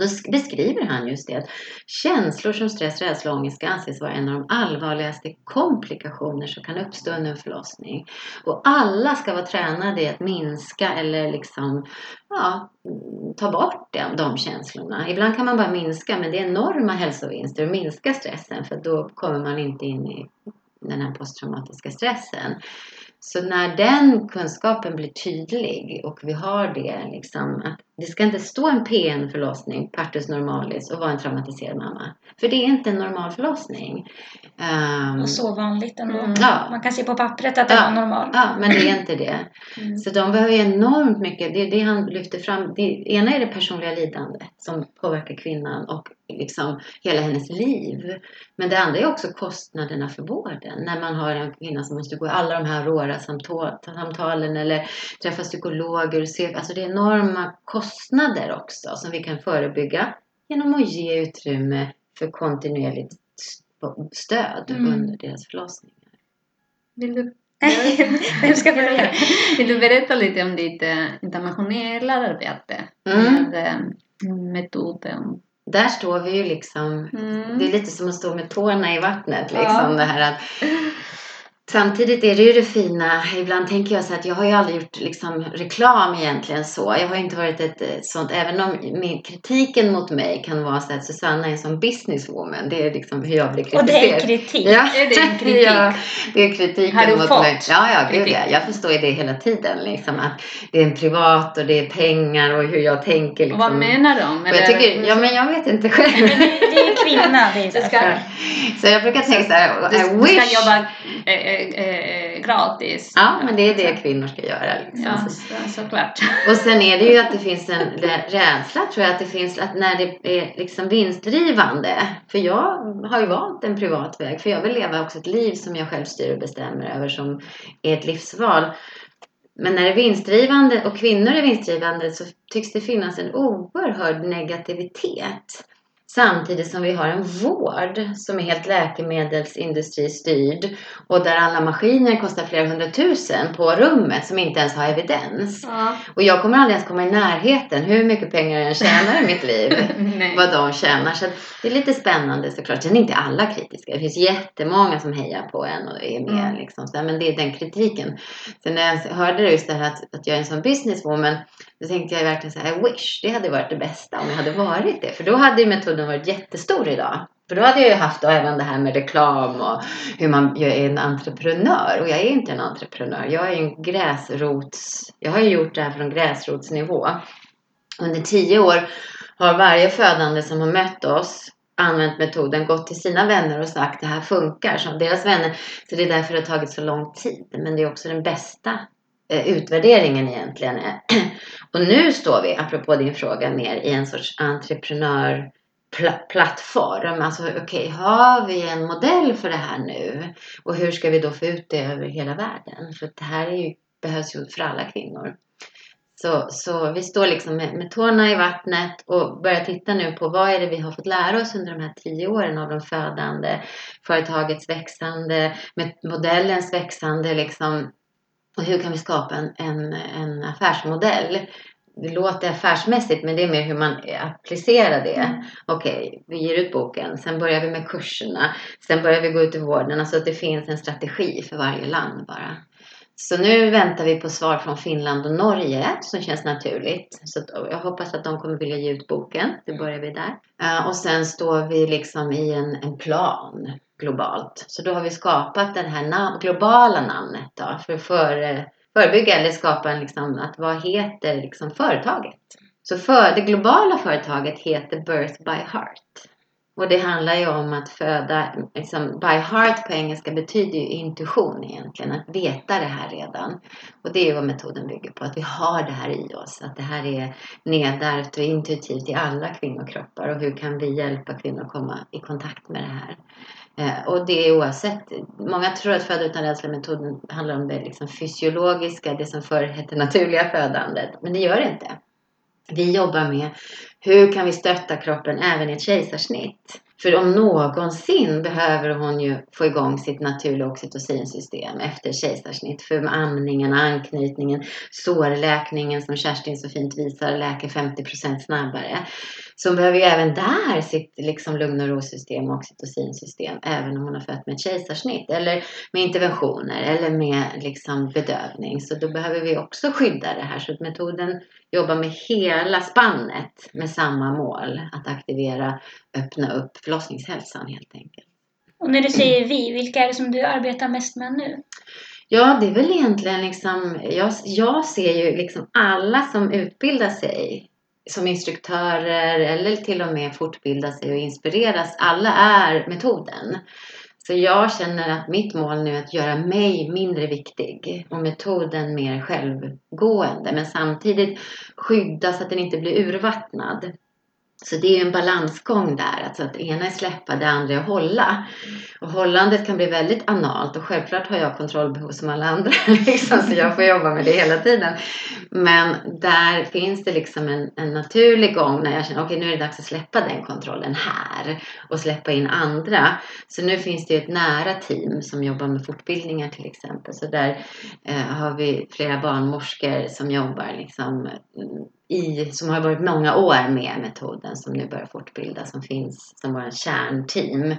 då beskriver han just det att känslor som stress, rädsla och ångest ska anses vara en av de allvarligaste komplikationer som kan uppstå under en förlossning. Och alla ska vara tränade i att minska eller liksom, ja, ta bort de, de känslorna. Ibland kan man bara minska men det är enorma hälsovinster att minska stressen för då kommer man inte in i den här posttraumatiska stressen. Så när den kunskapen blir tydlig och vi har det, liksom, att det ska inte stå en PN-förlossning, partus normalis, och vara en traumatiserad mamma. För det är inte en normal förlossning. Um, och så vanligt ändå. Mm, ja. Man kan se på pappret att det ja, var normal. Ja, men det är inte det. Mm. Så de behöver enormt mycket. Det är det han lyfter fram. Det ena är det personliga lidandet som påverkar kvinnan och liksom hela hennes liv. Men det andra är också kostnaderna för vården. När man har en kvinna som måste gå i alla de här råra samtalen eller träffa psykologer. Och se, alltså det är enorma kostnader också som vi kan förebygga genom att ge utrymme för kontinuerligt stöd Mm. under deras förlossningar. Vill du, Vem ska börja? vill du berätta lite om ditt eh, internationella arbete Mm. med eh, metoden? Där står vi ju liksom Mm. Det är lite som att stå med tårna i vattnet. Ja. Liksom, det här att, samtidigt är det ju det fina. Ibland tänker jag så att jag har ju aldrig gjort liksom, reklam egentligen så. Jag har inte varit ett eh, sånt, även om min, kritiken mot mig kan vara så att Susanna är en sån businesswoman. Det är liksom hur jag blir kritiserad. Och det är kritik. Ja, Är det en kritik? ja, det är kritiken Har du mot fått mig. Ja, ja, gud ja. Jag förstår ju det hela tiden. Liksom, att det är en privat och det är pengar och hur jag tänker. Och Liksom. vad menar de? Och jag tycker, ja men jag vet inte själv. Men det, är kvinna. Det är Du ska, därför. Så jag brukar tänka så här, du, I du wish. ska jobba eh, eh, gratis. Ja, men det är det kvinnor ska göra. Liksom. Ja, Så- så, såklart. Och sen är det ju att det finns en rä- rädsla tror jag att det finns att när det är liksom vinstdrivande. För jag har ju valt en privat väg för jag vill leva också ett liv som jag själv styr och bestämmer över som är ett livsval. Men när det är vinstdrivande och kvinnor är vinstdrivande så tycks det finnas en oerhörd negativitet. Samtidigt som vi har en vård som är helt läkemedelsindustri-styrd och där alla maskiner kostar flera hundratusen på rummet som inte ens har evidens. Ja. Och jag kommer aldrig ens komma i närheten hur mycket pengar jag än tjänar i mitt liv. Vad de tjänar. Så det är lite spännande såklart. Sen är inte alla kritiska. Det finns jättemånga som hejar på en och är med. Mm. Liksom. Så, men det är den kritiken. Sen när jag hörde just det här att, att jag är en sån businesswoman. Då tänkte jag verkligen så här, I wish. Det hade varit det bästa om jag hade varit det. För då hade ju metoden varit jättestor idag. För då hade jag ju haft då även det här med reklam och hur man jag är en entreprenör. Och jag är inte en entreprenör. Jag är en gräsrots... Jag har ju gjort det här från gräsrotsnivå. Under tio år har varje födande som har mött oss använt metoden, gått till sina vänner och sagt det här funkar som deras vänner. Så det är därför det har tagit så lång tid. Men det är också den bästa eh, utvärderingen egentligen. Och nu står vi, apropå din fråga, mer i en sorts entreprenör plattform. Alltså okej, har vi en modell för det här nu? Och hur ska vi då få ut det över hela världen? För det här är ju, behövs ju för alla kvinnor. Så, så vi står liksom med, med tårna i vattnet och börjar titta nu på vad är det vi har fått lära oss under de här tio åren av de födande, företagets växande, med modellens växande liksom. Och hur kan vi skapa en, en, en affärsmodell? Det låter affärsmässigt men det är mer hur man applicerar det. Mm. Okej, vi ger ut boken, sen börjar vi med kurserna, sen börjar vi gå ut i vården. Alltså att det finns en strategi för varje land bara. Så nu väntar vi på svar från Finland och Norge som känns naturligt. Så jag hoppas att de kommer vilja ge ut boken. Det börjar vi där. Eh, och sen står vi liksom i en, en plan globalt. Så då har vi skapat det här nam- globala namnet då, för att före, förebygga eller skapa en liksom, att vad heter liksom företaget? Så för, det globala företaget heter Birth by Heart. Och det handlar ju om att föda, liksom, by heart på engelska betyder ju intuition egentligen, att veta det här redan. Och det är ju vad metoden bygger på, att vi har det här i oss, att det här är nedärvt och intuitivt i alla kvinnokroppar och hur kan vi hjälpa kvinnor att komma i kontakt med det här. Eh, och det är oavsett, många tror att föda utan rädsla-metoden handlar om det liksom fysiologiska, det som förr hette naturliga födandet, men det gör det inte. Vi jobbar med hur kan vi stötta kroppen även i ett kejsarsnitt? För om någonsin behöver hon ju få igång sitt naturliga oxytocinsystem efter kejsarsnitt. För med amningen, anknytningen, sårläkningen som Kerstin så fint visar läker 50% snabbare. Så hon behöver ju även där sitt liksom lugn och ro-system och oxytocinsystem även om hon har fött med ett kejsarsnitt. Eller med interventioner eller med liksom bedövning. Så då behöver vi också skydda det här. Så att metoden jobbar med hela spannet med samma mål. Att aktivera, öppna upp förlossningshälsan helt enkelt. Och när du säger vi, vilka är det som du arbetar mest med nu? Ja, det är väl egentligen liksom, jag, jag ser ju liksom alla som utbildar sig som instruktörer eller till och med fortbilda sig och inspireras. Alla är metoden. Så jag känner att mitt mål nu är att göra mig mindre viktig och metoden mer självgående. Men samtidigt skydda så att den inte blir urvattnad. Så det är ju en balansgång där, alltså att det ena är släppa, det andra är hålla. Och hållandet kan bli väldigt analt och självklart har jag kontrollbehov som alla andra, liksom, så jag får jobba med det hela tiden. Men där finns det liksom en, en naturlig gång när jag känner okej okay, nu är det dags att släppa den kontrollen här och släppa in andra. Så nu finns det ju ett nära team som jobbar med fortbildningar till exempel. Så där eh, har vi flera barnmorskor som jobbar liksom i, som har varit många år med metoden som nu börjar fortbilda som finns som vår kärnteam.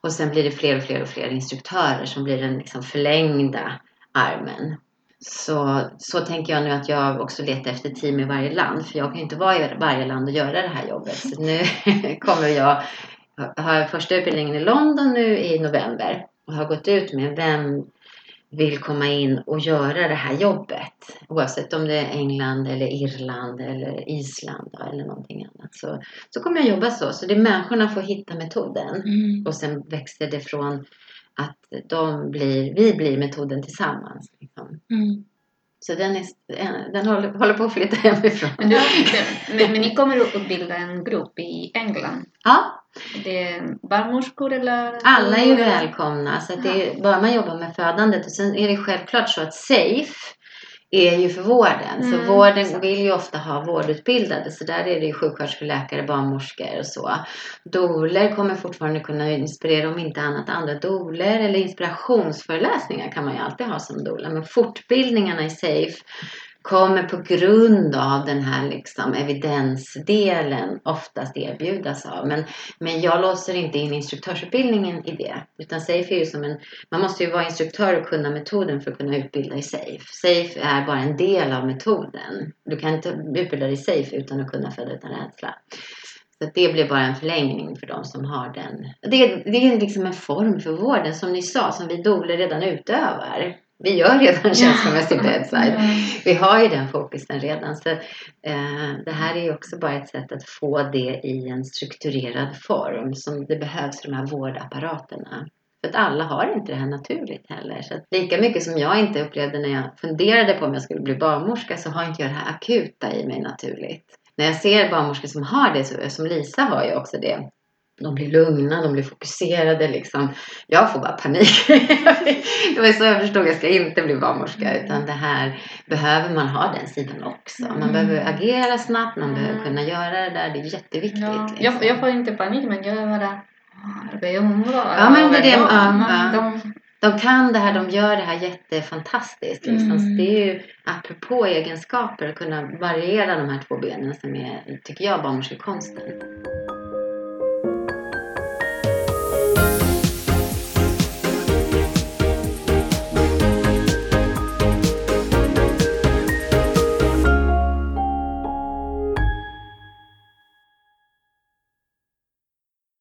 Och sen blir det fler och fler och fler instruktörer som blir den liksom förlängda armen. Så, så tänker jag nu att jag också letar efter team i varje land för jag kan ju inte vara i varje land och göra det här jobbet. Så nu kommer jag har första utbildningen i London nu i november och har gått ut med vem vill komma in och göra det här jobbet. Oavsett om det är England eller Irland eller Island eller någonting annat. Så, så kommer jag jobba så. Så det är människorna får hitta metoden. Mm. Och sen växer det från att de blir, vi blir metoden tillsammans. Liksom. Mm. Så den, är, den håller, håller på att flytta hemifrån. Men, du, men, men ni kommer att utbilda en grupp i England? Ja. Det är barnmorskor eller? Alla är ju välkomna. Så att det är, bara man jobbar med födandet. Och sen är det självklart så att SAFE är ju för vården. Mm, så vården vill ju ofta ha vårdutbildade. Så där är det ju sjuksköterskor, läkare, barnmorskor och så. Doler kommer fortfarande kunna inspirera, om inte annat, andra doler. Eller inspirationsföreläsningar kan man ju alltid ha som doula. Men fortbildningarna i SAFE kommer på grund av den här liksom evidensdelen oftast erbjudas av. Men, men jag låser inte in instruktörsutbildningen i det. Utan SAFE är ju som en, man måste ju vara instruktör och kunna metoden för att kunna utbilda i SAFE. SAFE är bara en del av metoden. Du kan inte utbilda dig i SAFE utan att kunna föda utan rädsla. Så det blir bara en förlängning för de som har den. Det, det är liksom en form för vården som ni sa, som vi doler redan utövar. Vi gör redan känslomässig bedside. Vi har ju den fokusen redan. Så, eh, det här är ju också bara ett sätt att få det i en strukturerad form som det behövs för de här vårdapparaterna. För att alla har inte det här naturligt heller. Så lika mycket som jag inte upplevde när jag funderade på om jag skulle bli barnmorska så har inte jag det här akuta i mig naturligt. När jag ser barnmorskor som har det, som Lisa har ju också det. De blir lugna, de blir fokuserade liksom. Jag får bara panik. det var så jag förstod, jag ska inte bli barnmorska. Utan det här behöver man ha den sidan också. Man Mm. behöver agera snabbt, man behöver Mm. kunna göra det där. Det är jätteviktigt. Ja, liksom. jag, jag får inte panik men jag är bara "Ah, Ja, men det är det, ja. De, De kan det här, de gör det här jättefantastiskt. Liksom. Mm. Det är ju apropå egenskaper att kunna variera de här två benen som är, tycker jag, barnmorskekonsten.